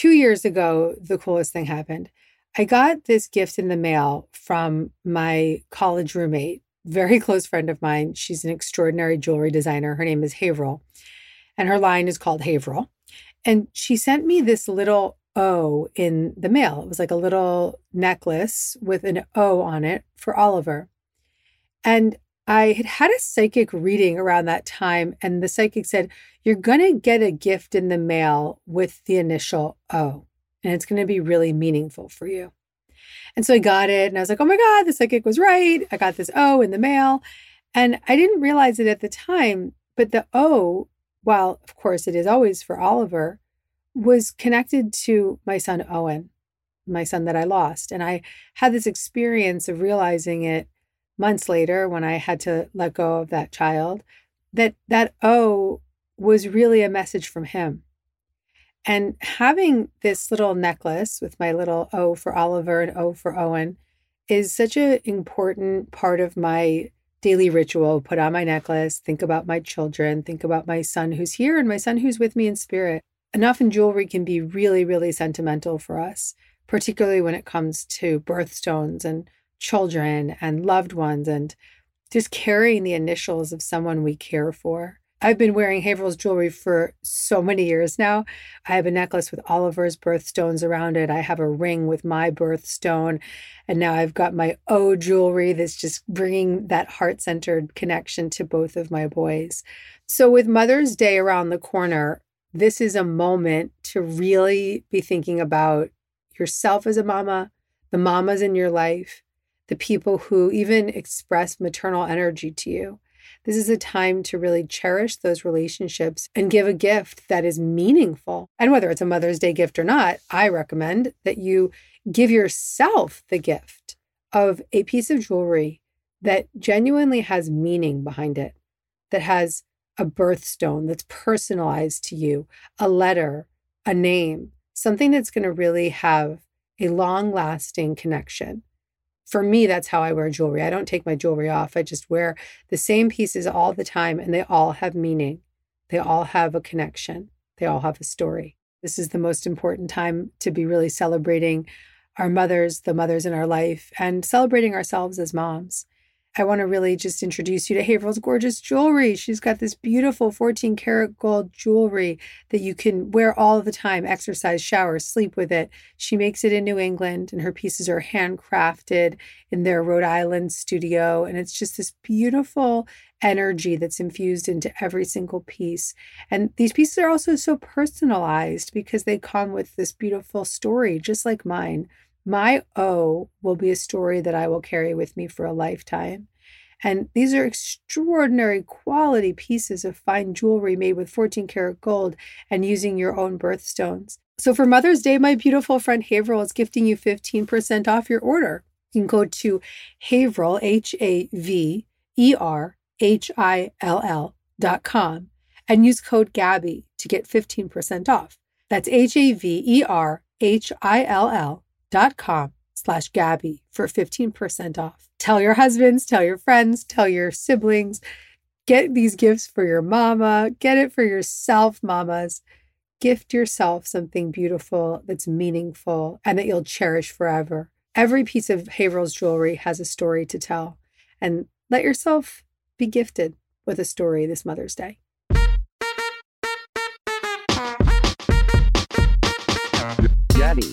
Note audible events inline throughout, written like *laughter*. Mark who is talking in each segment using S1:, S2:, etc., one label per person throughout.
S1: Two years ago, the coolest thing happened. I got this gift in the mail from my college roommate, very close friend of mine. She's an extraordinary jewelry designer. Her name is Haverhill, and her line is called Haverhill. And she sent me this little O in the mail. It was like a little necklace with an O on it for Oliver. And I had had a psychic reading around that time, and the psychic said, You're going to get a gift in the mail with the initial O, and it's going to be really meaningful for you. And so I got it, and I was like, Oh my God, the psychic was right. I got this O in the mail. And I didn't realize it at the time, but the O, while of course it is always for Oliver, was connected to my son Owen, my son that I lost. And I had this experience of realizing it months later when I had to let go of that child that that O was really a message from him. And having this little necklace with my little O for Oliver and O for Owen is such an important part of my daily ritual. Put on my necklace, think about my children, think about my son who's here and my son who's with me in spirit. And often jewelry can be really, really sentimental for us, particularly when it comes to birthstones and children and loved ones and just carrying the initials of someone we care for. I've been wearing Haverhill's jewelry for so many years now. I have a necklace with Oliver's birthstones around it. I have a ring with my birthstone. And now I've got my O jewelry that's just bringing that heart centered connection to both of my boys. So, with Mother's Day around the corner, this is a moment to really be thinking about yourself as a mama, the mamas in your life, the people who even express maternal energy to you. This is a time to really cherish those relationships and give a gift that is meaningful. And whether it's a Mother's Day gift or not, I recommend that you give yourself the gift of a piece of jewelry that genuinely has meaning behind it, that has a birthstone that's personalized to you, a letter, a name, something that's going to really have a long lasting connection for me, that's how I wear jewelry. I don't take my jewelry off. I just wear the same pieces all the time, and they all have meaning. They all have a connection. They all have a story. This is the most important time to be really celebrating our mothers, the mothers in our life, and celebrating ourselves as moms. I want to really just introduce you to Haverhill's gorgeous jewelry. She's got this beautiful 14 karat gold jewelry that you can wear all the time, exercise, shower, sleep with it. She makes it in New England, and her pieces are handcrafted in their Rhode Island studio. And it's just this beautiful energy that's infused into every single piece. And these pieces are also so personalized because they come with this beautiful story, just like mine. My O will be a story that I will carry with me for a lifetime. And these are extraordinary quality pieces of fine jewelry made with 14 karat gold and using your own birthstones. So for Mother's Day, my beautiful friend Haverhill is gifting you 15% off your order. you can go to Haverhill, H A V E R H I L L dot com and use code Gabby to get 15% off. That's H A V E R H I L L dot com slash Gabby for 15% off. Tell your husbands, tell your friends, tell your siblings. Get these gifts for your mama. Get it for yourself, mamas. Gift yourself something beautiful that's meaningful and that you'll cherish forever. Every piece of Haverhill's jewelry has a story to tell. And let yourself be gifted with a story this Mother's Day.
S2: Gabby.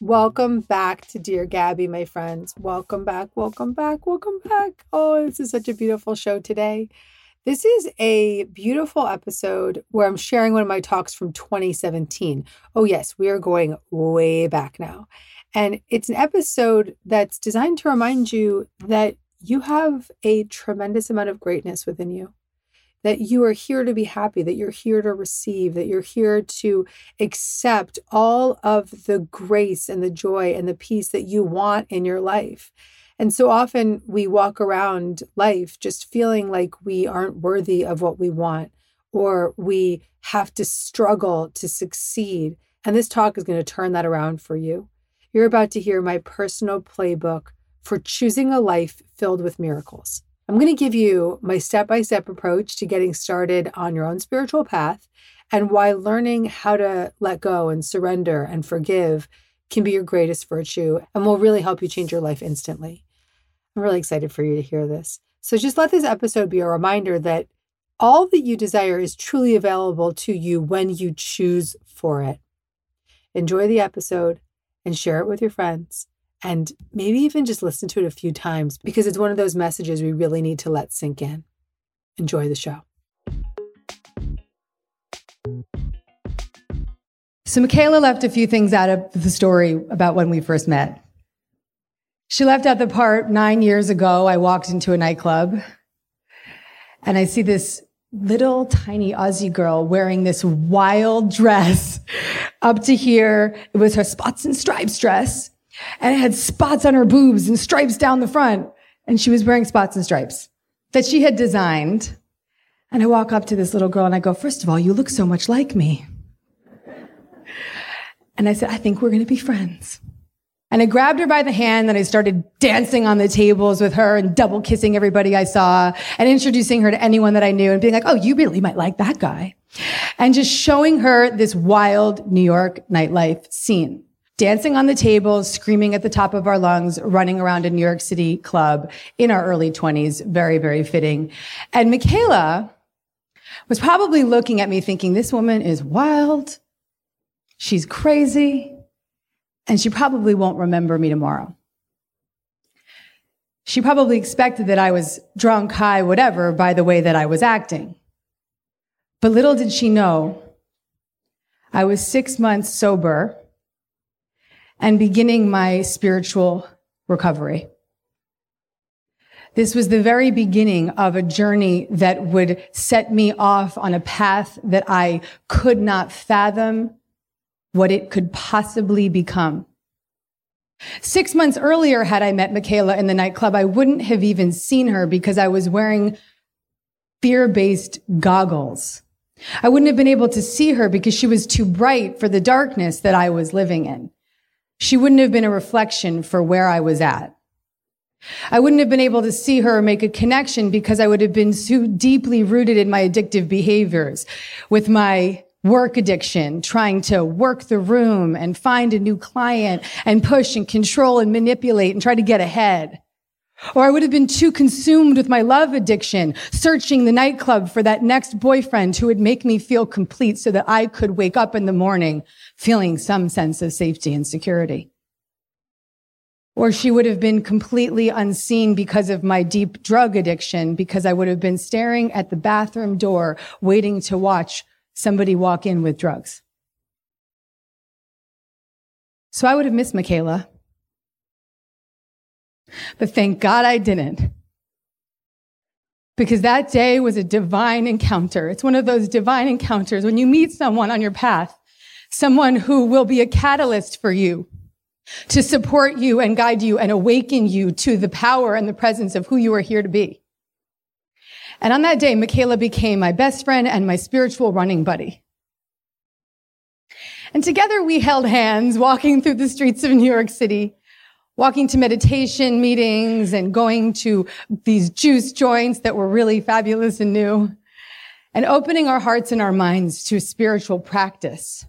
S1: Welcome back to Dear Gabby, my friends. Welcome back, welcome back, welcome back. Oh, this is such a beautiful show today. This is a beautiful episode where I'm sharing one of my talks from 2017. Oh, yes, we are going way back now. And it's an episode that's designed to remind you that you have a tremendous amount of greatness within you, that you are here to be happy, that you're here to receive, that you're here to accept all of the grace and the joy and the peace that you want in your life. And so often we walk around life just feeling like we aren't worthy of what we want or we have to struggle to succeed. And this talk is going to turn that around for you. You're about to hear my personal playbook for choosing a life filled with miracles. I'm going to give you my step by step approach to getting started on your own spiritual path and why learning how to let go and surrender and forgive can be your greatest virtue and will really help you change your life instantly. I'm really excited for you to hear this. So just let this episode be a reminder that all that you desire is truly available to you when you choose for it. Enjoy the episode and share it with your friends. And maybe even just listen to it a few times because it's one of those messages we really need to let sink in. Enjoy the show. So, Michaela left a few things out of the story about when we first met. She left out the part nine years ago. I walked into a nightclub and I see this little tiny Aussie girl wearing this wild dress *laughs* up to here. It was her spots and stripes dress and it had spots on her boobs and stripes down the front. And she was wearing spots and stripes that she had designed. And I walk up to this little girl and I go, first of all, you look so much like me. And I said, I think we're going to be friends. And I grabbed her by the hand and I started dancing on the tables with her and double kissing everybody I saw and introducing her to anyone that I knew and being like, oh, you really might like that guy. And just showing her this wild New York nightlife scene. Dancing on the tables, screaming at the top of our lungs, running around a New York City club in our early 20s. Very, very fitting. And Michaela was probably looking at me thinking, this woman is wild. She's crazy and she probably won't remember me tomorrow. She probably expected that I was drunk, high, whatever, by the way that I was acting. But little did she know, I was six months sober and beginning my spiritual recovery. This was the very beginning of a journey that would set me off on a path that I could not fathom what it could possibly become. Six months earlier, had I met Michaela in the nightclub, I wouldn't have even seen her because I was wearing fear based goggles. I wouldn't have been able to see her because she was too bright for the darkness that I was living in. She wouldn't have been a reflection for where I was at. I wouldn't have been able to see her or make a connection because I would have been too deeply rooted in my addictive behaviors with my work addiction, trying to work the room and find a new client and push and control and manipulate and try to get ahead. Or I would have been too consumed with my love addiction, searching the nightclub for that next boyfriend who would make me feel complete so that I could wake up in the morning feeling some sense of safety and security. Or she would have been completely unseen because of my deep drug addiction, because I would have been staring at the bathroom door, waiting to watch somebody walk in with drugs. So I would have missed Michaela. But thank God I didn't. Because that day was a divine encounter. It's one of those divine encounters when you meet someone on your path, someone who will be a catalyst for you to support you and guide you and awaken you to the power and the presence of who you are here to be. And on that day, Michaela became my best friend and my spiritual running buddy. And together we held hands walking through the streets of New York City, walking to meditation meetings and going to these juice joints that were really fabulous and new and opening our hearts and our minds to spiritual practice.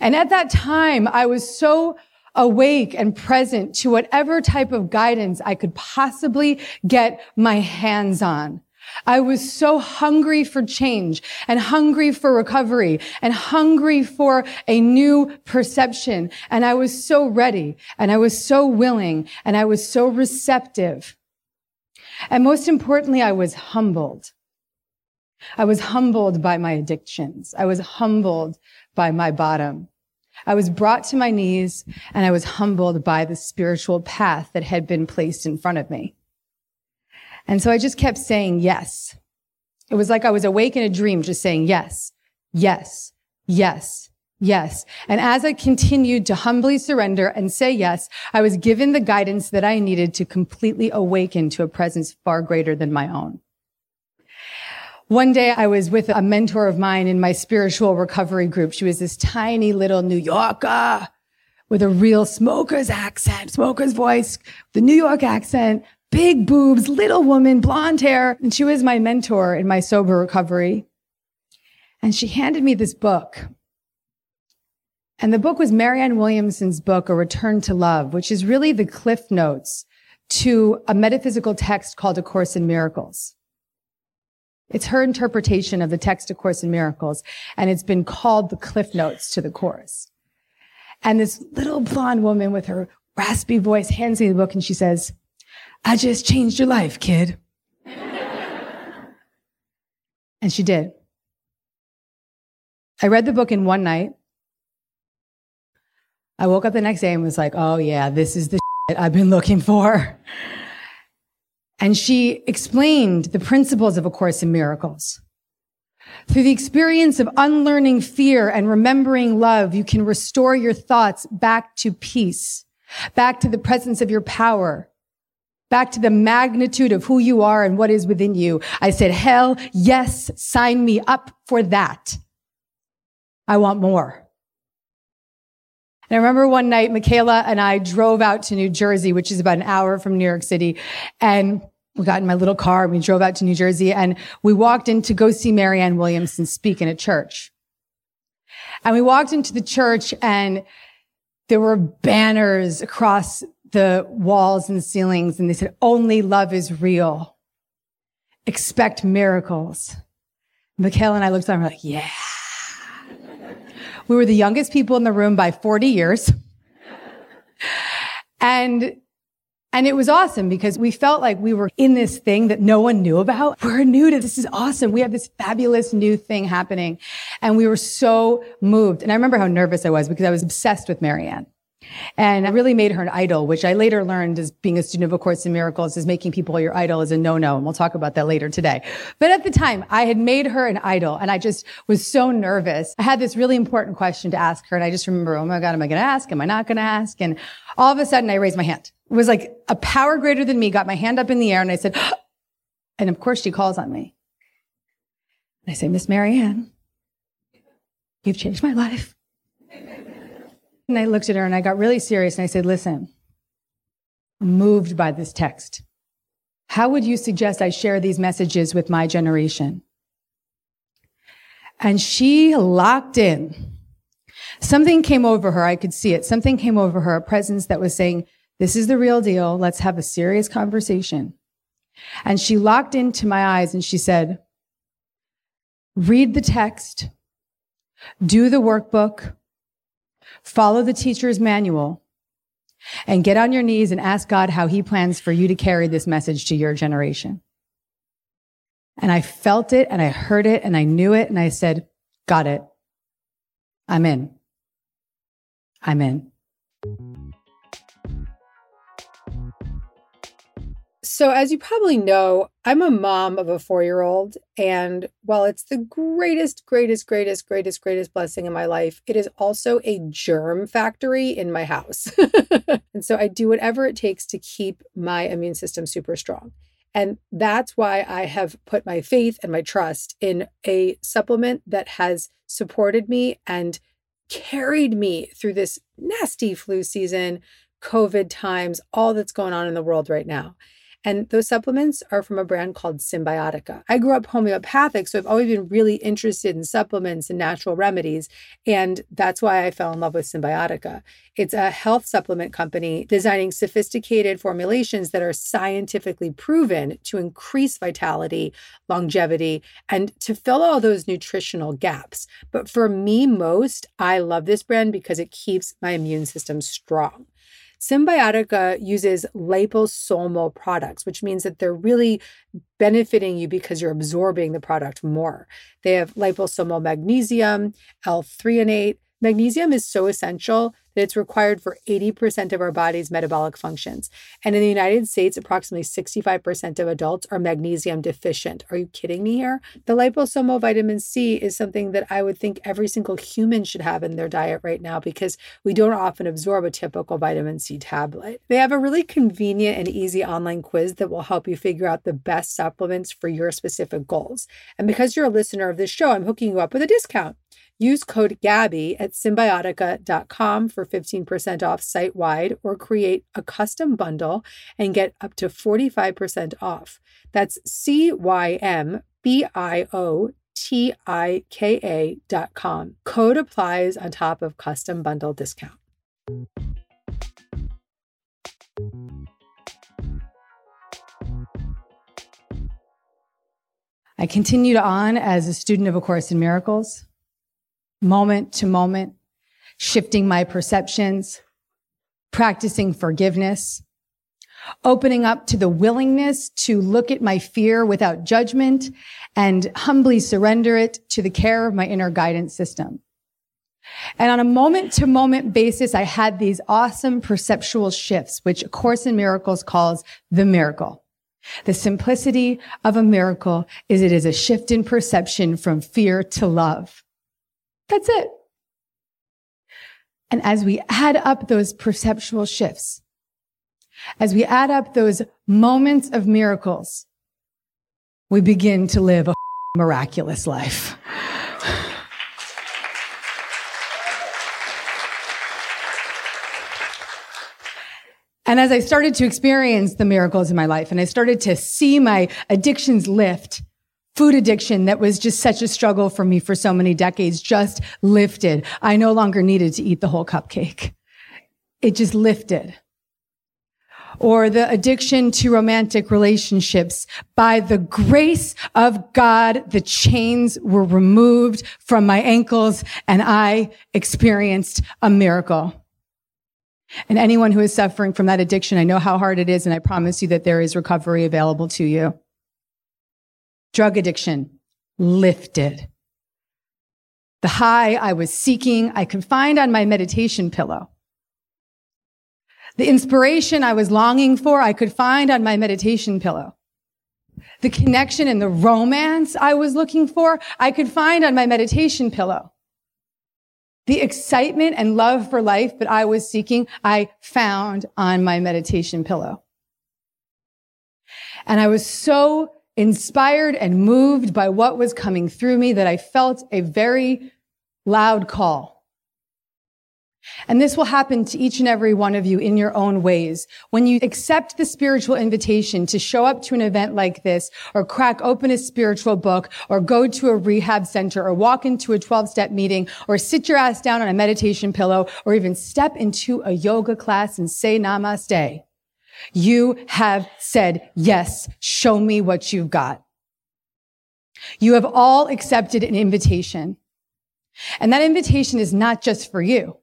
S1: And at that time, I was so awake and present to whatever type of guidance I could possibly get my hands on. I was so hungry for change and hungry for recovery and hungry for a new perception. And I was so ready and I was so willing and I was so receptive. And most importantly, I was humbled. I was humbled by my addictions. I was humbled by my bottom. I was brought to my knees and I was humbled by the spiritual path that had been placed in front of me. And so I just kept saying yes. It was like I was awake in a dream, just saying yes, yes, yes, yes. And as I continued to humbly surrender and say yes, I was given the guidance that I needed to completely awaken to a presence far greater than my own. One day I was with a mentor of mine in my spiritual recovery group. She was this tiny little New Yorker with a real smoker's accent, smoker's voice, the New York accent, big boobs, little woman, blonde hair. And she was my mentor in my sober recovery. And she handed me this book. And the book was Marianne Williamson's book, A Return to Love, which is really the cliff notes to a metaphysical text called A Course in Miracles. It's her interpretation of the text of Course in Miracles, and it's been called the cliff notes to the course. And this little blonde woman with her raspy voice hands me the book and she says, I just changed your life, kid. and she did. I read the book in one night. I woke up the next day and was like, oh, yeah, this is the shit I've been looking for. And she explained the principles of A Course in Miracles. Through the experience of unlearning fear and remembering love, you can restore your thoughts back to peace, back to the presence of your power, back to the magnitude of who you are and what is within you. I said, hell yes, sign me up for that. I want more. And I remember one night, Michaela and I drove out to New Jersey, which is about an hour from New York City. And we got in my little car and we drove out to New Jersey and we walked in to go see Marianne Williamson speak in a church. And we walked into the church and there were banners across the walls and ceilings and they said, only love is real. Expect miracles. Michaela and I looked at them and we're like, yeah. we were the youngest people in the room by 40 years. and and it was awesome because we felt like we were in this thing that no one knew about. We're new to this is awesome. We have this fabulous new thing happening. And we were so moved. And I remember how nervous I was because I was obsessed with Marianne. And I really made her an idol, which I later learned as being a student of A Course in Miracles is making people your idol is a no-no. And we'll talk about that later today. But at the time, I had made her an idol and I just was so nervous. I had this really important question to ask her. And I just remember, oh my God, am I going to ask? Am I not going to ask? And all of a sudden I raised my hand. It was like a power greater than me got my hand up in the air and I said, *gasps* and of course she calls on me. And I say, Miss Marianne, you've changed my life. And I looked at her and I got really serious and I said, listen, I'm moved by this text. How would you suggest I share these messages with my generation? And she locked in. Something came over her. I could see it. Something came over her, a presence that was saying, this is the real deal. Let's have a serious conversation. And she locked into my eyes and she said, read the text, do the workbook, follow the teacher's manual,
S3: and get on your knees and ask God how he plans for you to carry this message to your generation. And I felt it and I heard it and I knew it and I said, got it. I'm in. I'm in.
S1: So, as you probably know, I'm a mom of a four year old. And while it's the greatest, greatest, greatest, greatest, greatest blessing in my life, it is also a germ factory in my house. *laughs* and so I do whatever it takes to keep my immune system super strong. And that's why I have put my faith and my trust in a supplement that has supported me and carried me through this nasty flu season, COVID times, all that's going on in the world right now. And those supplements are from a brand called Cymbiotika. I grew up homeopathic, so I've always been really interested in supplements and natural remedies. And that's why I fell in love with Cymbiotika. It's a health supplement company designing sophisticated formulations that are scientifically proven to increase vitality, longevity, and to fill all those nutritional gaps. But for me, most, I love this brand because it keeps my immune system strong. Cymbiotika uses liposomal products, which means that they're really benefiting you because you're absorbing the product more. They have liposomal magnesium, L-threonate. Magnesium is so essential that it's required for 80% of our body's metabolic functions. And in the United States, approximately 65% of adults are magnesium deficient. Are you kidding me here? The liposomal vitamin C is something that I would think every single human should have in their diet right now because we don't often absorb a typical vitamin C tablet. They have a really convenient and easy online quiz that will help you figure out the best supplements for your specific goals. And because you're a listener of this show, I'm hooking you up with a discount. Use code GABBY at cymbiotika.com for 15% off site wide or create a custom bundle and get up to 45% off. That's C Y M B I O T I K A dot com. Code applies on top of custom bundle discount.
S3: I continued on as a student of A Course in Miracles moment to moment, shifting my perceptions, practicing forgiveness, opening up to the willingness to look at my fear without judgment and humbly surrender it to the care of my inner guidance system. And on a moment to moment basis, I had these awesome perceptual shifts, which A Course in Miracles calls the miracle. The simplicity of a miracle is it is a shift in perception from fear to love. That's it. And as we add up those perceptual shifts, as we add up those moments of miracles, we begin to live a *laughs* miraculous life. *sighs* And as I started to experience the miracles in my life and I started to see my addictions lift, food addiction that was just such a struggle for me for so many decades just lifted. I no longer needed to eat the whole cupcake. It just lifted. Or the addiction to romantic relationships. By the grace of God, the chains were removed from my ankles and I experienced a miracle. And anyone who is suffering from that addiction, I know how hard it is, and I promise you that there is recovery available to you drug addiction lifted. The high I was seeking, I could find on my meditation pillow. The inspiration I was longing for, I could find on my meditation pillow. The connection and the romance I was looking for, I could find on my meditation pillow. The excitement and love for life that I was seeking, I found on my meditation pillow. And I was so inspired and moved by what was coming through me that I felt a very loud call. And this will happen to each and every one of you in your own ways. When you accept the spiritual invitation to show up to an event like this, or crack open a spiritual book, or go to a rehab center, or walk into a 12 step meeting, or sit your ass down on a meditation pillow, or even step into a yoga class and say namaste. You have said, yes, show me what you've got. You have all accepted an invitation. And that invitation is not just for you.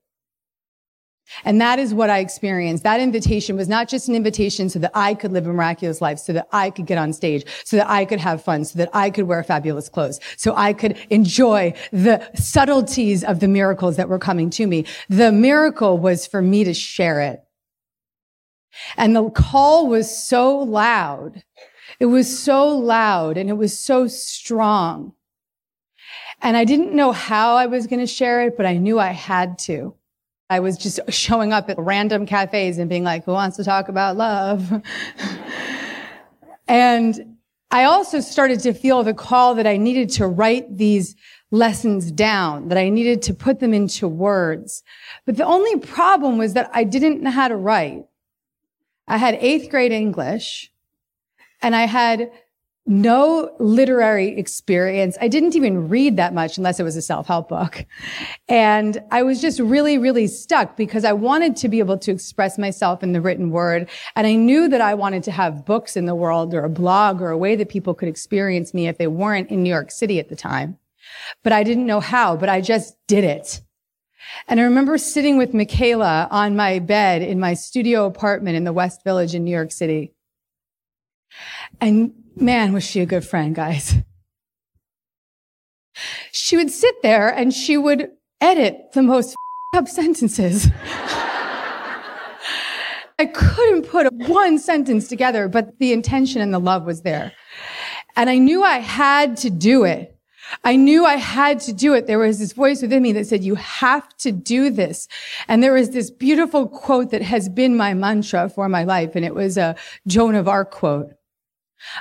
S1: And that is what I experienced. That invitation was not just an invitation so that I could live a miraculous life, so that I could get on stage, so that I could have fun, so that I could wear fabulous clothes, so I could enjoy the subtleties of the miracles that were coming to me. The miracle was for me to share it. And the call was so loud. It was so loud and it was so strong. And I didn't know how I was going to share it, but I knew I had to. I was just showing up at random cafes and being like, who wants to talk about love? *laughs* and I also started to feel the call that I needed to write these lessons down, that I needed to put them into words. But the only problem was that I didn't know how to write. I had eighth grade English and I had no literary experience. I didn't even read that much unless it was a self-help book. And I was just really, really stuck because I wanted to be able to express myself in the written word. And I knew that I wanted to have books in the world or a blog or a way that people could experience me if they weren't in New York City at the time. But I didn't know how, but I just did it. And I remember sitting with Michaela on my bed in my studio apartment in the West Village in New York City. And man, was she a good friend, guys. She would sit there and she would edit the most up sentences. *laughs* I couldn't put one sentence together, but the intention and the love was there. And I knew I had to do it. I knew I had to do it. There was this voice within me that said, you have to do this. And there was this beautiful quote that has been my mantra for my life. And it was a Joan of Arc quote.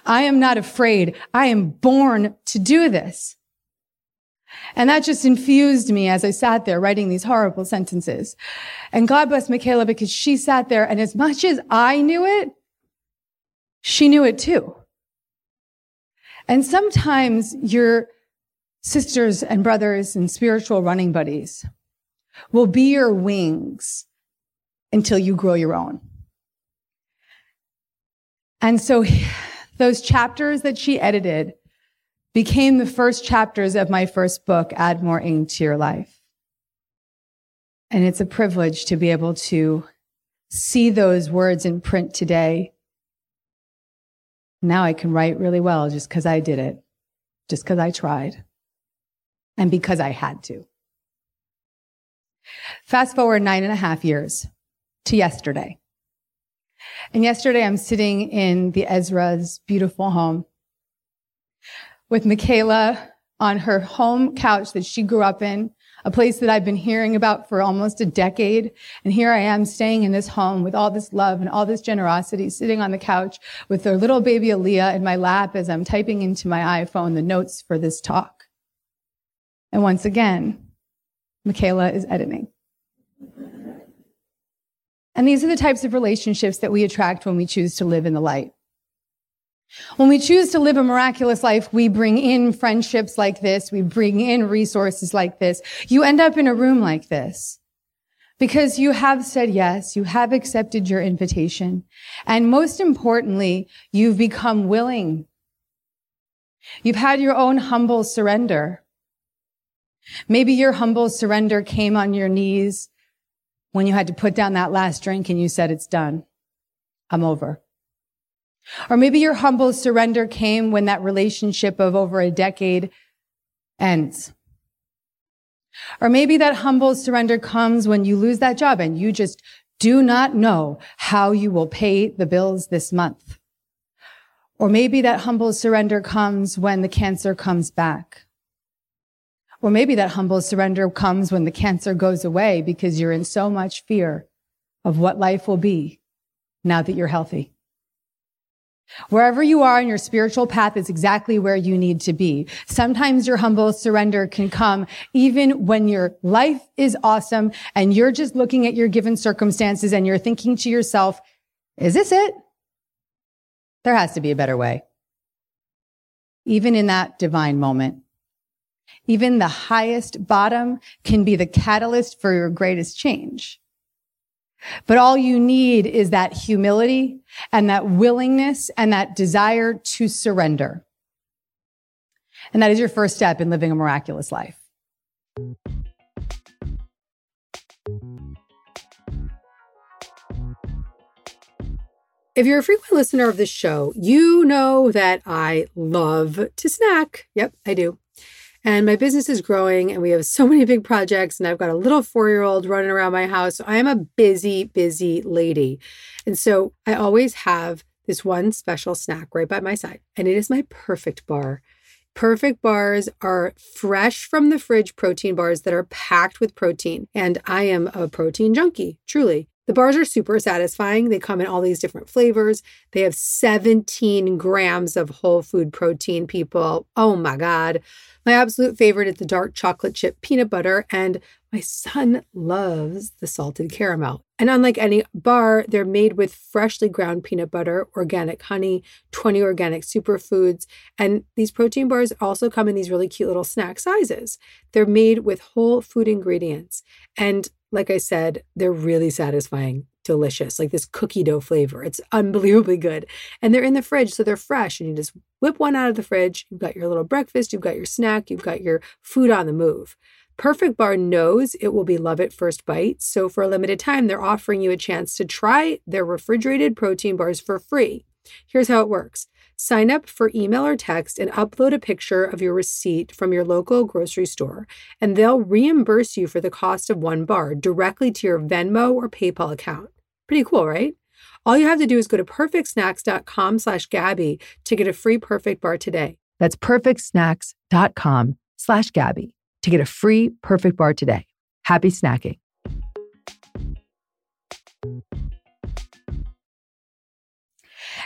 S1: I am not afraid. I am born to do this. And that just infused me as I sat there writing these horrible sentences. And God bless Michaela because she sat there and as much as I knew it, she knew it too. And sometimes your sisters and brothers and spiritual running buddies will be your wings until you grow your own. And so *sighs* those chapters that she edited became the first chapters of my first book, Add More Ing to Your Life. And it's a privilege to be able to see those words in print today. Now I can write really well just because I did it, just because I tried, and because I had to. Fast forward nine and a half years to yesterday. And yesterday I'm sitting in the Ezra's beautiful home with Michaela on her home couch that she grew up in, a place that I've been hearing about for almost a decade. And here I am staying in this home with all this love and all this generosity, sitting on the couch with their little baby Aaliyah in my lap as I'm typing into my iPhone the notes for this talk. And once again, Michaela is editing. And these are the types of relationships that we attract when we choose to live in the light. When we choose to live a miraculous life, we bring in friendships like this. We bring in resources like this. You end up in a room like this because you have said yes. You have accepted your invitation. And most importantly, you've become willing. You've had your own humble surrender. Maybe your humble surrender came on your knees when you had to put down that last drink and you said, it's done. I'm over. Or maybe your humble surrender came when that relationship of over a decade ends. Or maybe that humble surrender comes when you lose that job and you just do not know how you will pay the bills this month. Or maybe that humble surrender comes when the cancer comes back. Or maybe that humble surrender comes when the cancer goes away because you're in so much fear of what life will be now that you're healthy. Wherever you are in your spiritual path is exactly where you need to be. Sometimes your humble surrender can come even when your life is awesome and you're just looking at your given circumstances and you're thinking to yourself, is this it? There has to be a better way. Even in that divine moment, even the highest bottom can be the catalyst for your greatest change. But all you need is that humility and that willingness and that desire to surrender. And that is your first step in living a miraculous life.
S4: If you're a frequent listener of this show, you know that I love to snack. Yep, I do. And my business is growing and we have so *laughs* many big projects and I've got a little 4-year-old running around my house. So I am a busy, busy lady. And so I always have this one special snack right by my side, and it is my perfect bar. Perfect bars are fresh from the fridge protein bars that are packed with protein. And I am a protein junkie, truly. The bars are super satisfying. They come in all these different flavors. They have 17 grams of whole food protein, people. Oh my God. My absolute favorite is the dark chocolate chip peanut butter, and my son loves the salted caramel. And unlike any bar, they're made with freshly ground peanut butter, organic honey, 20 organic superfoods. And these protein bars also come in these really cute little snack sizes. They're made with whole food ingredients. And like I said, they're really satisfying, delicious, like this cookie dough flavor. It's *laughs* unbelievably good. And they're in the fridge, so they're fresh. And you just whip one out of the fridge. You've got your little breakfast, you've got your snack, you've got your food on the move. Perfect Bar knows it will be love at first bite. So for a limited time, they're offering you a chance to try their refrigerated protein bars for free. Here's how it works. Sign up for email or text and upload a picture of your receipt from your local grocery store, and they'll reimburse you for the cost of one bar directly to your Venmo or PayPal account. Pretty cool, right? All you have to do is go to perfectsnacks.com slash Gabby to get a free perfect bar today.
S1: That's perfectsnacks.com slash Gabby to get a free perfect bar today. Happy snacking.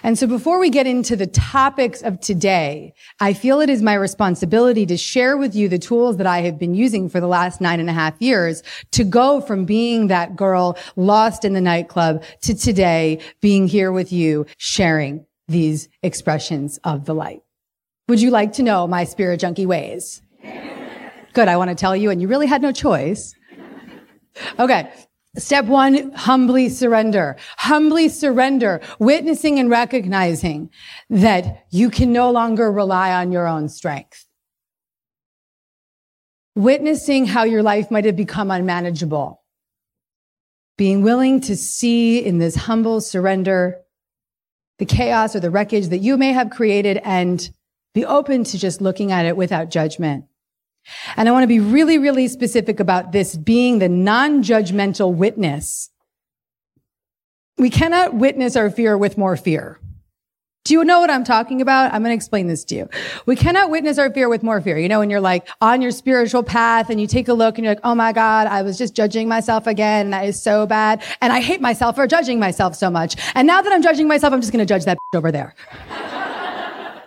S1: And so, before we get into the topics of today, I feel it is my responsibility to share with you the tools that I have been using for the last nine and a half years to go from being that girl lost in the nightclub to today being here with you, sharing these expressions of the light. Would you like to know my spirit junkie ways? Good, I want to tell you, and you really had no choice. Okay, Step one, humbly surrender. Humbly surrender, witnessing and recognizing that you can no longer rely on your own strength. Witnessing how your life might have become unmanageable. Being willing to see in this humble surrender the chaos or the wreckage that you may have created and be open to just looking at it without judgment. And I want to be really, really specific about this being the non-judgmental witness. We cannot witness our fear with more fear. Do you know what I'm talking about? I'm going to explain this to you. We cannot witness our fear with more fear. You know, when you're like on your spiritual path and you take a look and you're like, oh my God, I was just judging myself again. That is so bad. And I hate myself for judging myself so much. And now that I'm judging myself, I'm just going to judge that over there. *laughs*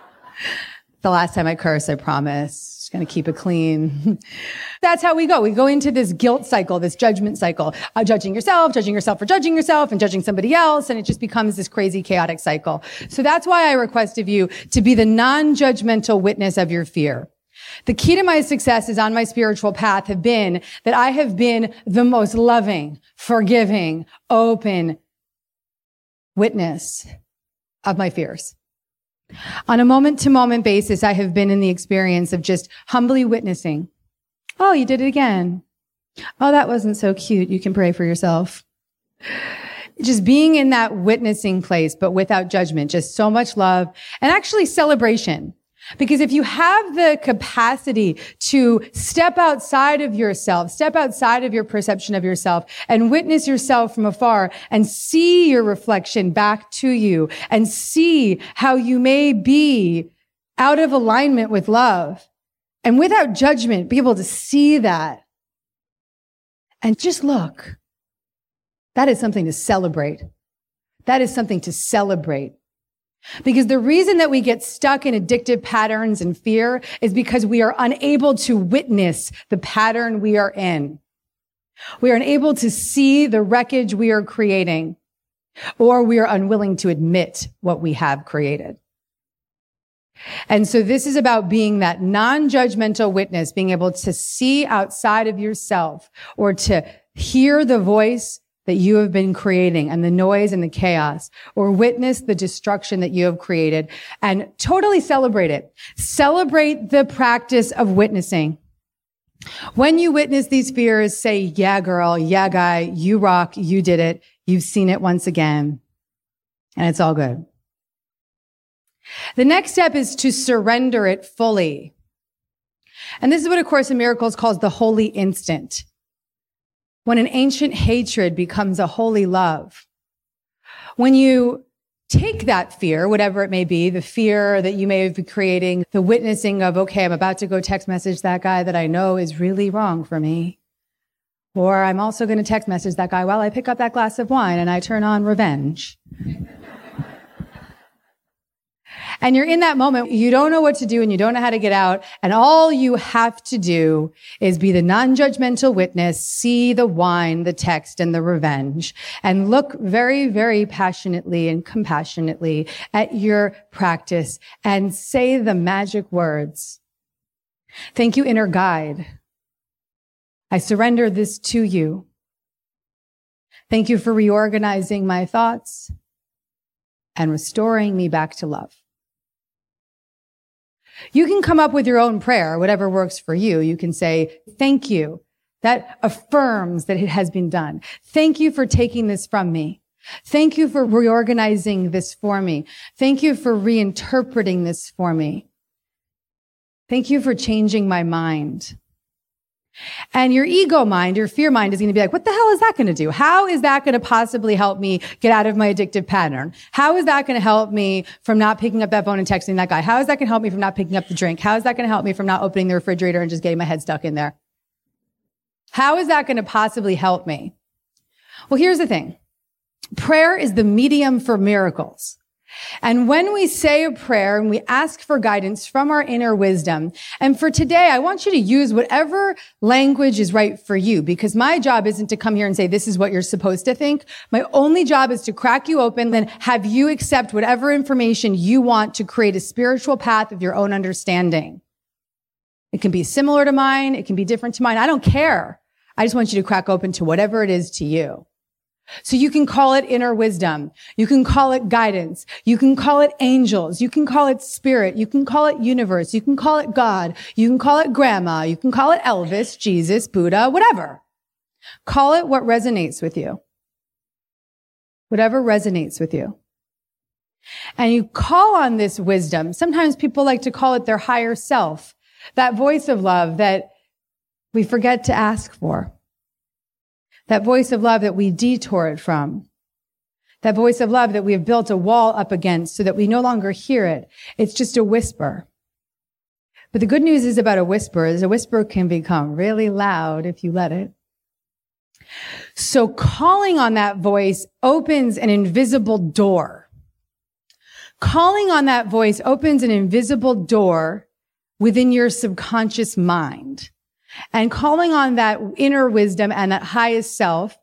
S1: the last time I curse, I promise going to keep it clean. *laughs* That's how we go. We go into this guilt cycle, this judgment cycle, judging yourself, judging yourself for judging yourself and judging somebody else. And it just becomes this crazy chaotic cycle. So that's why I request of you to be the non-judgmental witness of your fear. The key to my successes on my spiritual path have been that I have been the most loving, forgiving, open witness of my fears. On a moment to moment basis, I have been in the experience of just humbly witnessing. Oh, you did it again. Oh, that wasn't so cute. You can pray for yourself. Just being in that witnessing place, but without judgment, just so much love and actually celebration. Because if you have the capacity to step outside of yourself, step outside of your perception of yourself and witness yourself from afar and see your reflection back to you and see how you may be out of alignment with love and without judgment, be able to see that and just look. That is something to celebrate. That is something to celebrate. Because the reason that we get stuck in addictive patterns and fear is because we are unable to witness the pattern we are in. We are unable to see the wreckage we are creating, or we are unwilling to admit what we have created. And so this is about being that non-judgmental witness, being able to see outside of yourself or to hear the voice that you have been creating and the noise and the chaos or witness the destruction that you have created and totally celebrate it. Celebrate the practice of witnessing. When you witness these fears, say, yeah, girl, yeah, guy, you rock, you did it. You've seen it once again. and it's all good. The next step is to surrender it fully. And this is what A Course in Miracles calls the holy instant. When an ancient hatred becomes a holy love. When you take that fear, whatever it may be, the fear that you may be creating, the witnessing of, okay, I'm about to go text message that guy that I know is really wrong for me. Or I'm also going to text message that guy while I pick up that glass of wine and I turn on revenge. And you're in that moment, you don't know what to do and you don't know how to get out. And all you have to do is be the non-judgmental witness, see the wine, the text and the revenge and look very, very passionately and compassionately at your practice and say the magic words. Thank you, inner guide. I surrender this to you. Thank you for reorganizing my thoughts and restoring me back to love. You can come up with your own prayer, whatever works for you. You can say, thank you. That affirms that it has been done. Thank you for taking this from me. Thank you for reorganizing this for me. Thank you for reinterpreting this for me. Thank you for changing my mind. And your ego mind, your fear mind is going to be like, what the hell is that going to do? How is that going to possibly help me get out of my addictive pattern? How is that going to help me from not picking up that phone and texting that guy? How is that going to help me from not picking up the drink? How is that going to help me from not opening the refrigerator and just getting my head stuck in there? How is that going to possibly help me? Well, here's the thing. Prayer is the medium for miracles. And when we say a prayer and we ask for guidance from our inner wisdom, and for today, I want you to use whatever language is right for you because my job isn't to come here and say, this is what you're supposed to think. My only job is to crack you open then have you accept whatever information you want to create a spiritual path of your own understanding. It can be similar to mine. It can be different to mine. I don't care. I just want you to crack open to whatever it is to you. So you can call it inner wisdom. You can call it guidance. You can call it angels. You can call it spirit. You can call it universe. You can call it God. You can call it grandma. You can call it Elvis, Jesus, Buddha, whatever. Call it what resonates with you. Whatever resonates with you. And you call on this wisdom. Sometimes people like to call it their higher self, that voice of love that we forget to ask for. That voice of love that we detour it from. That voice of love that we have built a wall up against so that we no longer hear it. It's just a whisper. But the good news is about a whisper is a whisper can become really loud if you let it. So calling on that voice opens an invisible door. Calling on that voice opens an invisible door within your subconscious mind. And calling on that inner wisdom and that highest self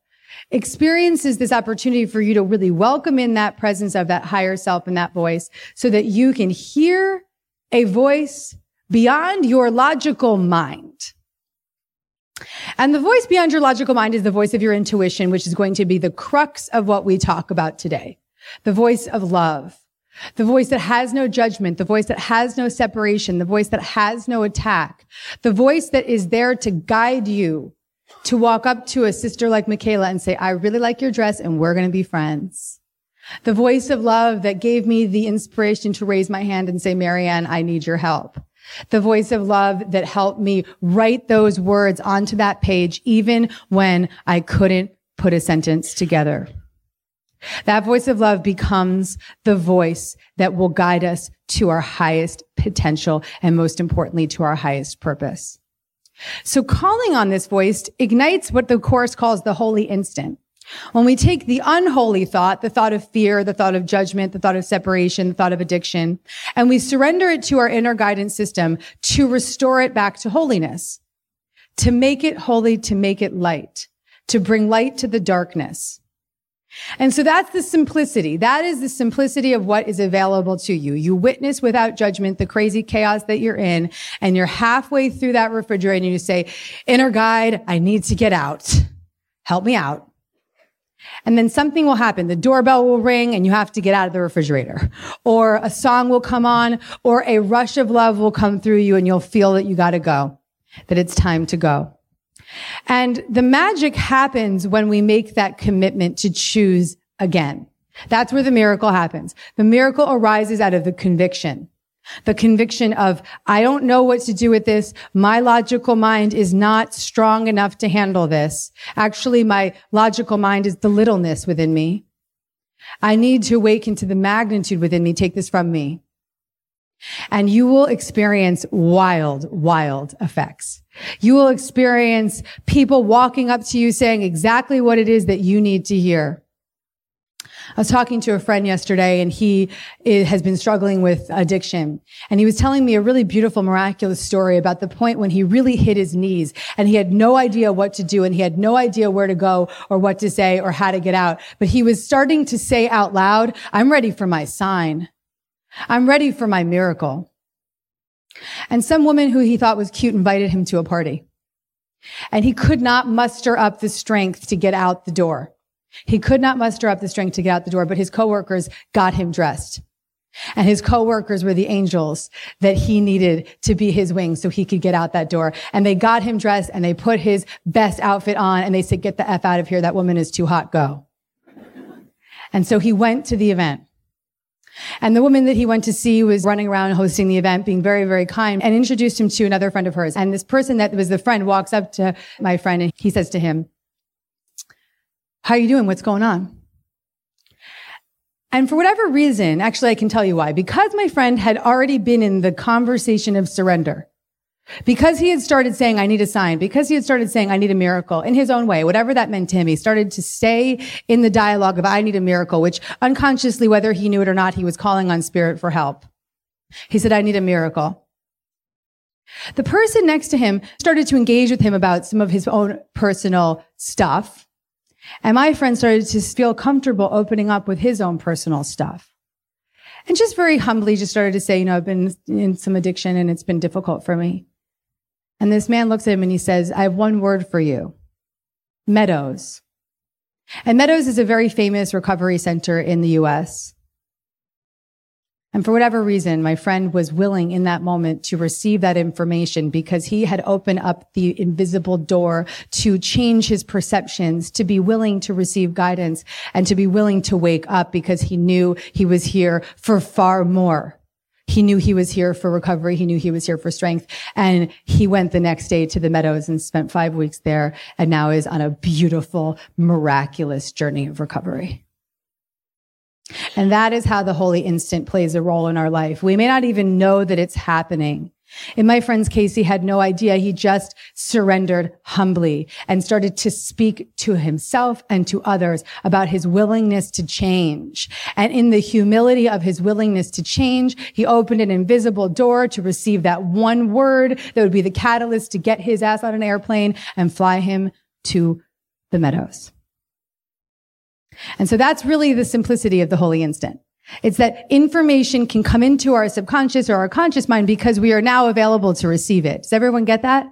S1: experiences this opportunity for you to really welcome in that presence of that higher self and that voice so that you can hear a voice beyond your logical mind. And the voice beyond your logical mind is the voice of your intuition, which is going to be the crux of what we talk about today. The voice of love. The voice that has no judgment, the voice that has no separation, the voice that has no attack, the voice that is there to guide you to walk up to a sister like Michaela and say, I really like your dress and we're going to be friends. The voice of love that gave me the inspiration to raise my hand and say, Marianne, I need your help. The voice of love that helped me write those words onto that page, even when I couldn't put a sentence together. That voice of love becomes the voice that will guide us to our highest potential and most importantly, to our highest purpose. So calling on this voice ignites what the course calls the holy instant. When we take the unholy thought, the thought of fear, the thought of judgment, the thought of separation, the thought of addiction, and we surrender it to our inner guidance system to restore it back to holiness, to make it holy, to make it light, to bring light to the darkness. And so that's the simplicity. That is the simplicity of what is available to you. You witness without judgment the crazy chaos that you're in, and you're halfway through that refrigerator and you say, inner guide, I need to get out. Help me out. And then something will happen. The doorbell will ring and you have to get out of the refrigerator. Or a song will come on or a rush of love will come through you and you'll feel that you got to go, that it's time to go. And the magic happens when we make that commitment to choose again. That's where the miracle happens. The miracle arises out of the conviction. The conviction of, I don't know what to do with this. My logical mind is not strong enough to handle this. Actually, my logical mind is the littleness within me. I need to awaken to the magnitude within me. Take this from me. And you will experience wild, wild effects. You will experience people walking up to you saying exactly what it is that you need to hear. I was talking to a friend yesterday and he eh, has been struggling with addiction. And he was telling me a really beautiful, miraculous story about the point when he really hit his knees and he had no idea what to do and he had no idea where to go or what to say or how to get out. But he was starting to say out loud, I'm ready for my sign. I'm ready for my miracle. And some woman who he thought was cute invited him to a party. And he could not muster up the strength to get out the door. He could not muster up the strength to get out the door, but his coworkers got him dressed. And his coworkers were the angels that he needed to be his wings so he could get out that door. And they got him dressed and they put his best outfit on and they said, get the F out of here. That woman is too hot. Go. And so he went to the event. And the woman that he went to see was running around hosting the event, being very, very kind and introduced him to another friend of hers. And this person that was the friend walks up to my friend and he says to him, how are you doing? What's going on? And for whatever reason, actually, I can tell you why. Because my friend had already been in the conversation of surrender. Because he had started saying, I need a sign, because he had started saying, I need a miracle in his own way, whatever that meant to him, he started to stay in the dialogue of, I need a miracle, which unconsciously, whether he knew it or not, he was calling on spirit for help. He said, I need a miracle. The person next to him started to engage with him about some of his own personal stuff. And my friend started to feel comfortable opening up with his own personal stuff. And just very humbly just started to say, you know, I've been in some addiction and it's been difficult for me. And this man looks at him and he says, I have one word for you. Meadows. And Meadows is a very famous recovery center in the US. And for whatever reason, my friend was willing in that moment to receive that information because he had opened up the invisible door to change his perceptions, to be willing to receive guidance and to be willing to wake up because he knew he was here for far more he knew he was here for recovery. He knew he was here for strength. And he went the next day to the Meadows and spent five weeks there and now is on a beautiful, miraculous journey of recovery. And that is how the holy instant plays a role in our life. We may not even know that it's happening. In my friend's case, he had no idea. He just surrendered humbly and started to speak to himself and to others about his willingness to change. And in the humility of his willingness to change, he opened an invisible door to receive that one word that would be the catalyst to get his ass on an airplane and fly him to the meadows. And so that's really the simplicity of the holy instant. It's that information can come into our subconscious or our conscious mind because we are now available to receive it. Does everyone get that?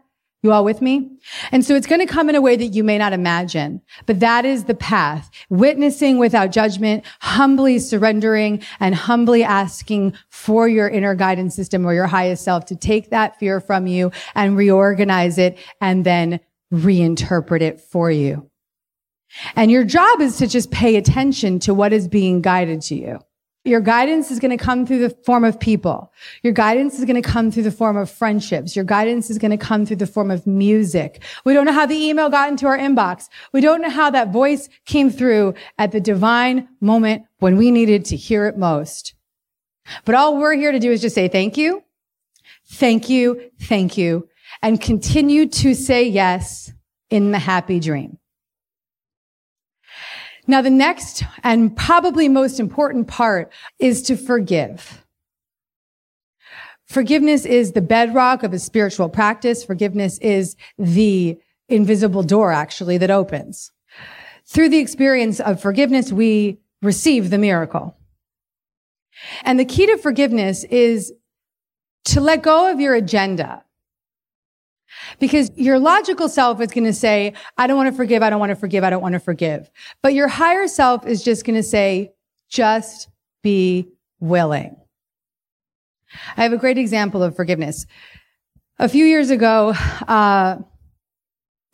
S1: You all with me? And so it's going to come in a way that you may not imagine, but that is the path. Witnessing without judgment, humbly surrendering and humbly asking for your inner guidance system or your highest self to take that fear from you and reorganize it and then reinterpret it for you. And your job is to just pay attention to what is being guided to you. Your guidance is going to come through the form of people. Your guidance is going to come through the form of friendships. Your guidance is going to come through the form of music. We don't know how the email got into our inbox. We don't know how that voice came through at the divine moment when we needed to hear it most. But all we're here to do is just say thank you, thank you, thank you, and continue to say yes in the happy dream. Now, the next and probably most important part is to forgive. Forgiveness is the bedrock of a spiritual practice. Forgiveness is the invisible door, actually, that opens. Through the experience of forgiveness, we receive the miracle. And the key to forgiveness is to let go of your agenda. Because your logical self is going to say, I don't want to forgive. I don't want to forgive. I don't want to forgive. But your higher self is just going to say, just be willing. I have a great example of forgiveness. A few years ago, uh,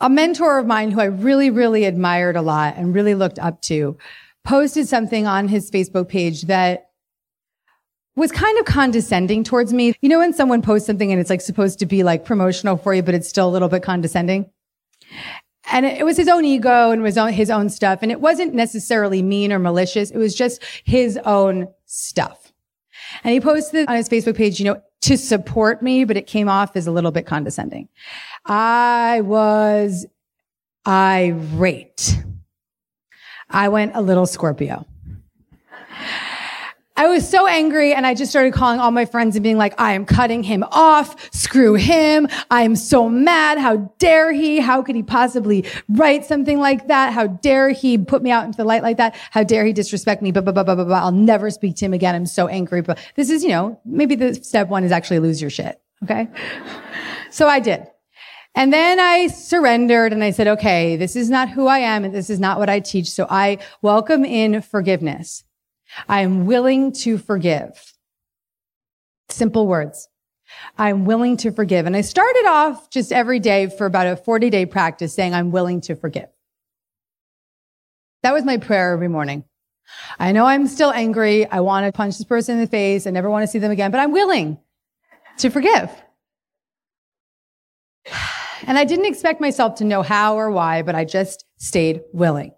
S1: a mentor of mine who I really, really admired a lot and really looked up to posted something on his Facebook page that was kind of condescending towards me. You know, when someone posts something and it's like supposed to be like promotional for you, but it's still a little bit condescending? And it was his own ego and was his own stuff. And it wasn't necessarily mean or malicious. It was just his own stuff. And he posted on his Facebook page, you know, to support me, but it came off as a little bit condescending. I was irate. I went a little Scorpio. I was so angry and I just started calling all my friends and being like, I am cutting him off. Screw him. I am so mad. How dare he? How could he possibly write something like that? How dare he put me out into the light like that? How dare he disrespect me? Blah, blah, blah, blah, blah, blah. I'll never speak to him again. I'm so angry. But this is, you know, maybe the step one is actually lose your shit. Okay. so I did. And then I surrendered and I said, okay, this is not who I am and this is not what I teach. So I welcome in forgiveness. I am willing to forgive. Simple words. I'm willing to forgive. And I started off just every day for about a 40 day practice saying, I'm willing to forgive. That was my prayer every morning. I know I'm still angry. I want to punch this person in the face. I never want to see them again, but I'm willing to forgive. *sighs* And I didn't expect myself to know how or why, but I just stayed willing.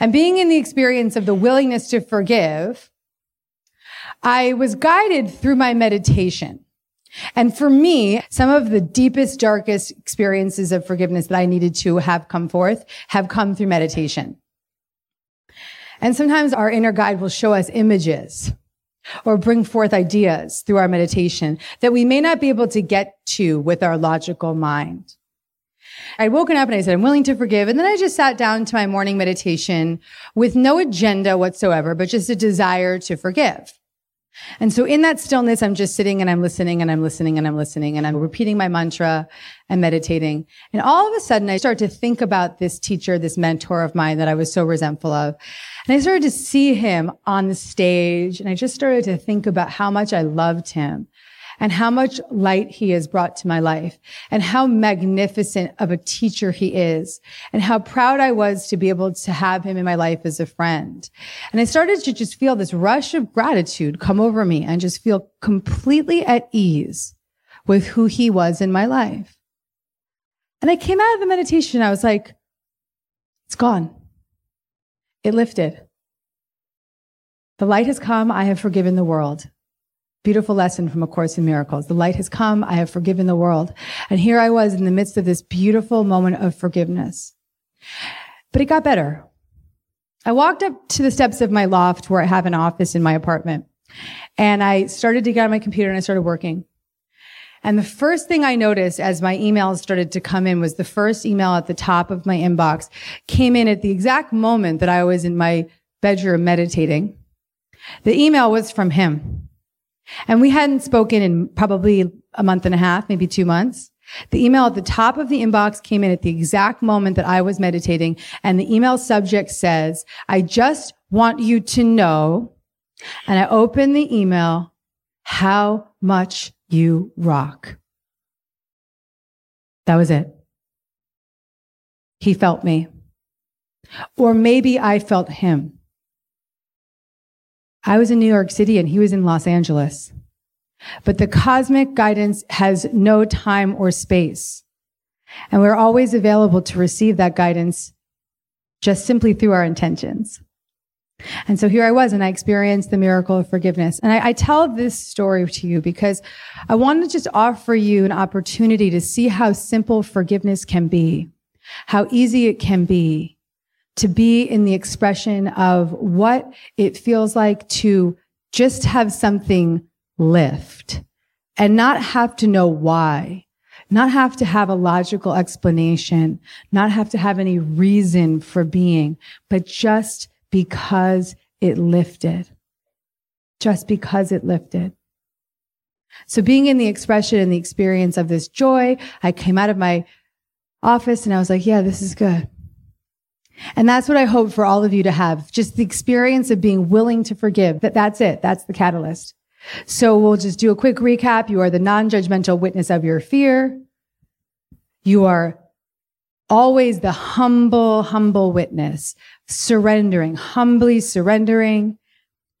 S1: And being in the experience of the willingness to forgive, I was guided through my meditation. And for me, some of the deepest, darkest experiences of forgiveness that I needed to have come forth have come through meditation. And sometimes our inner guide will show us images or bring forth ideas through our meditation that we may not be able to get to with our logical mind. I'd woken up and I said, I'm willing to forgive. And then I just sat down to my morning meditation with no agenda whatsoever, but just a desire to forgive. And so in that stillness, I'm just sitting and I'm listening and I'm listening and I'm listening and I'm repeating my mantra and meditating. And all of a sudden, I start to think about this teacher, this mentor of mine that I was so resentful of. And I started to see him on the stage and I just started to think about how much I loved him and how much light he has brought to my life and how magnificent of a teacher he is and how proud I was to be able to have him in my life as a friend. And I started to just feel this rush of gratitude come over me and just feel completely at ease with who he was in my life. And I came out of the meditation. I was like, it's gone. It lifted. The light has come. I have forgiven the world. Beautiful lesson from A Course in Miracles. The light has come. I have forgiven the world. And here I was in the midst of this beautiful moment of forgiveness. But it got better. I walked up to the steps of my loft where I have an office in my apartment. And I started to get on my computer and I started working. And the first thing I noticed as my emails started to come in was the first email at the top of my inbox came in at the exact moment that I was in my bedroom meditating. The email was from him. And we hadn't spoken in probably a month and a half, maybe two months. The email at the top of the inbox came in at the exact moment that I was meditating. And the email subject says, I just want you to know. And I open the email, how much you rock. That was it. He felt me. Or maybe I felt him. I was in New York City and he was in Los Angeles. But the cosmic guidance has no time or space. And we're always available to receive that guidance just simply through our intentions. And so here I was, and I experienced the miracle of forgiveness. And I, I, tell this story to you because I want to just offer you an opportunity to see how simple forgiveness can be, how easy it can be, to be in the expression of what it feels like to just have something lift and not have to know why, not have to have a logical explanation, not have to have any reason for being, but just because it lifted. Just because it lifted. So being in the expression and the experience of this joy, I came out of my office and I was like, yeah, this is good. And that's what I hope for all of you to have. Just the experience of being willing to forgive. That that's it. That's the catalyst. So we'll just do a quick recap. You are the non-judgmental witness of your fear. You are always the humble, humble witness surrendering, humbly surrendering.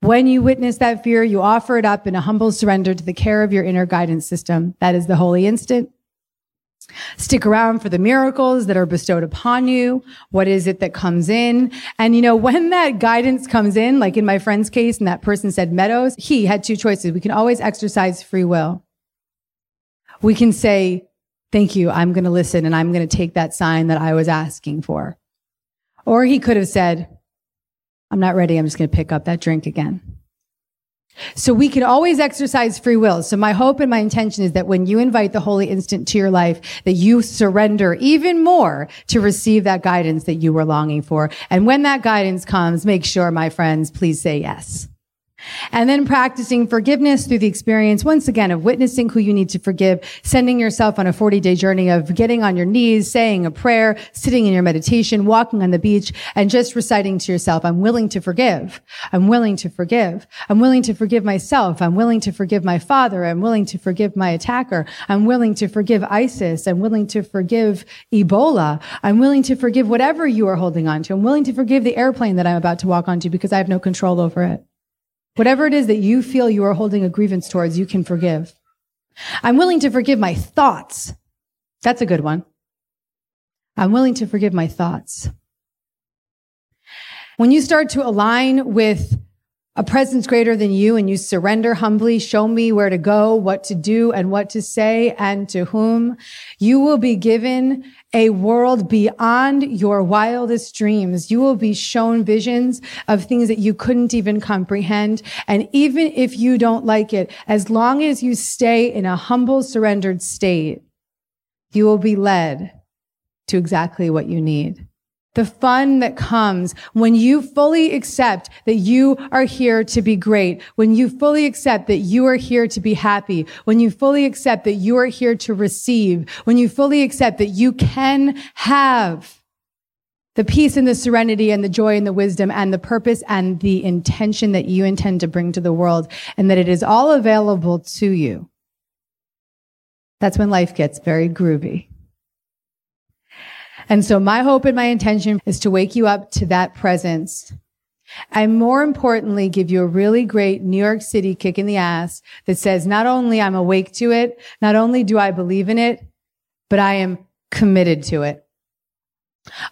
S1: When you witness that fear, you offer it up in a humble surrender to the care of your inner guidance system. That is the holy instant. Stick around for the miracles that are bestowed upon you. What is it that comes in? And you know, *laughs* when that guidance comes in, like in my friend's case, and that person said Meadows, he had two choices. We can always exercise free will. We can say, thank you. I'm going to listen and I'm going to take that sign that I was asking for. Or he could have said, I'm not ready. I'm just going to pick up that drink again. So we can always exercise free will. So my hope and my intention is that when you invite the holy instant to your life, that you surrender even more to receive that guidance that you were longing for. And when that guidance comes, make sure, my friends, please say yes. And then practicing forgiveness through the experience, once again, of witnessing who you need to forgive, sending yourself on a 40 day journey of getting on your knees, saying a prayer, sitting in your meditation, walking on the beach, and just reciting to yourself, I'm willing to forgive. I'm willing to forgive. I'm willing to forgive myself. I'm willing to forgive my father. I'm willing to forgive my attacker. I'm willing to forgive ISIS. I'm willing to forgive Ebola. I'm willing to forgive whatever you are holding on to. I'm willing to forgive the airplane that I'm about to walk onto because I have no control over it. Whatever it is that you feel you are holding a grievance towards, you can forgive. I'm willing to forgive my thoughts. That's a good one. I'm willing to forgive my thoughts. When you start to align with a presence greater than you and you surrender humbly, show me where to go, what to do and what to say and to whom, you will be given a world beyond your wildest dreams. You will be shown visions of things that you couldn't even comprehend. And even if you don't like it, as long as you stay in a humble, surrendered state, you will be led to exactly what you need the fun that comes when you fully accept that you are here to be great, when you fully accept that you are here to be happy, when you fully accept that you are here to receive, when you fully accept that you can have the peace and the serenity and the joy and the wisdom and the purpose and the intention that you intend to bring to the world and that it is all available to you. That's when life gets very groovy. And so my hope and my intention is to wake you up to that presence. And more importantly, give you a really great New York City kick in the ass that says, not only I'm awake to it, not only do I believe in it, but I am committed to it.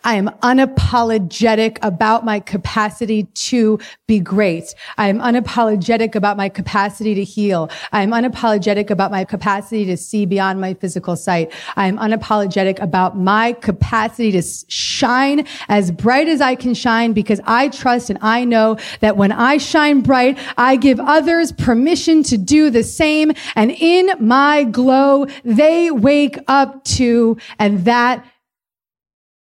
S1: I am unapologetic about my capacity to be great. I am unapologetic about my capacity to heal. I am unapologetic about my capacity to see beyond my physical sight. I am unapologetic about my capacity to shine as bright as I can shine because I trust and I know that when I shine bright, I give others permission to do the same. And in my glow, they wake up too. And that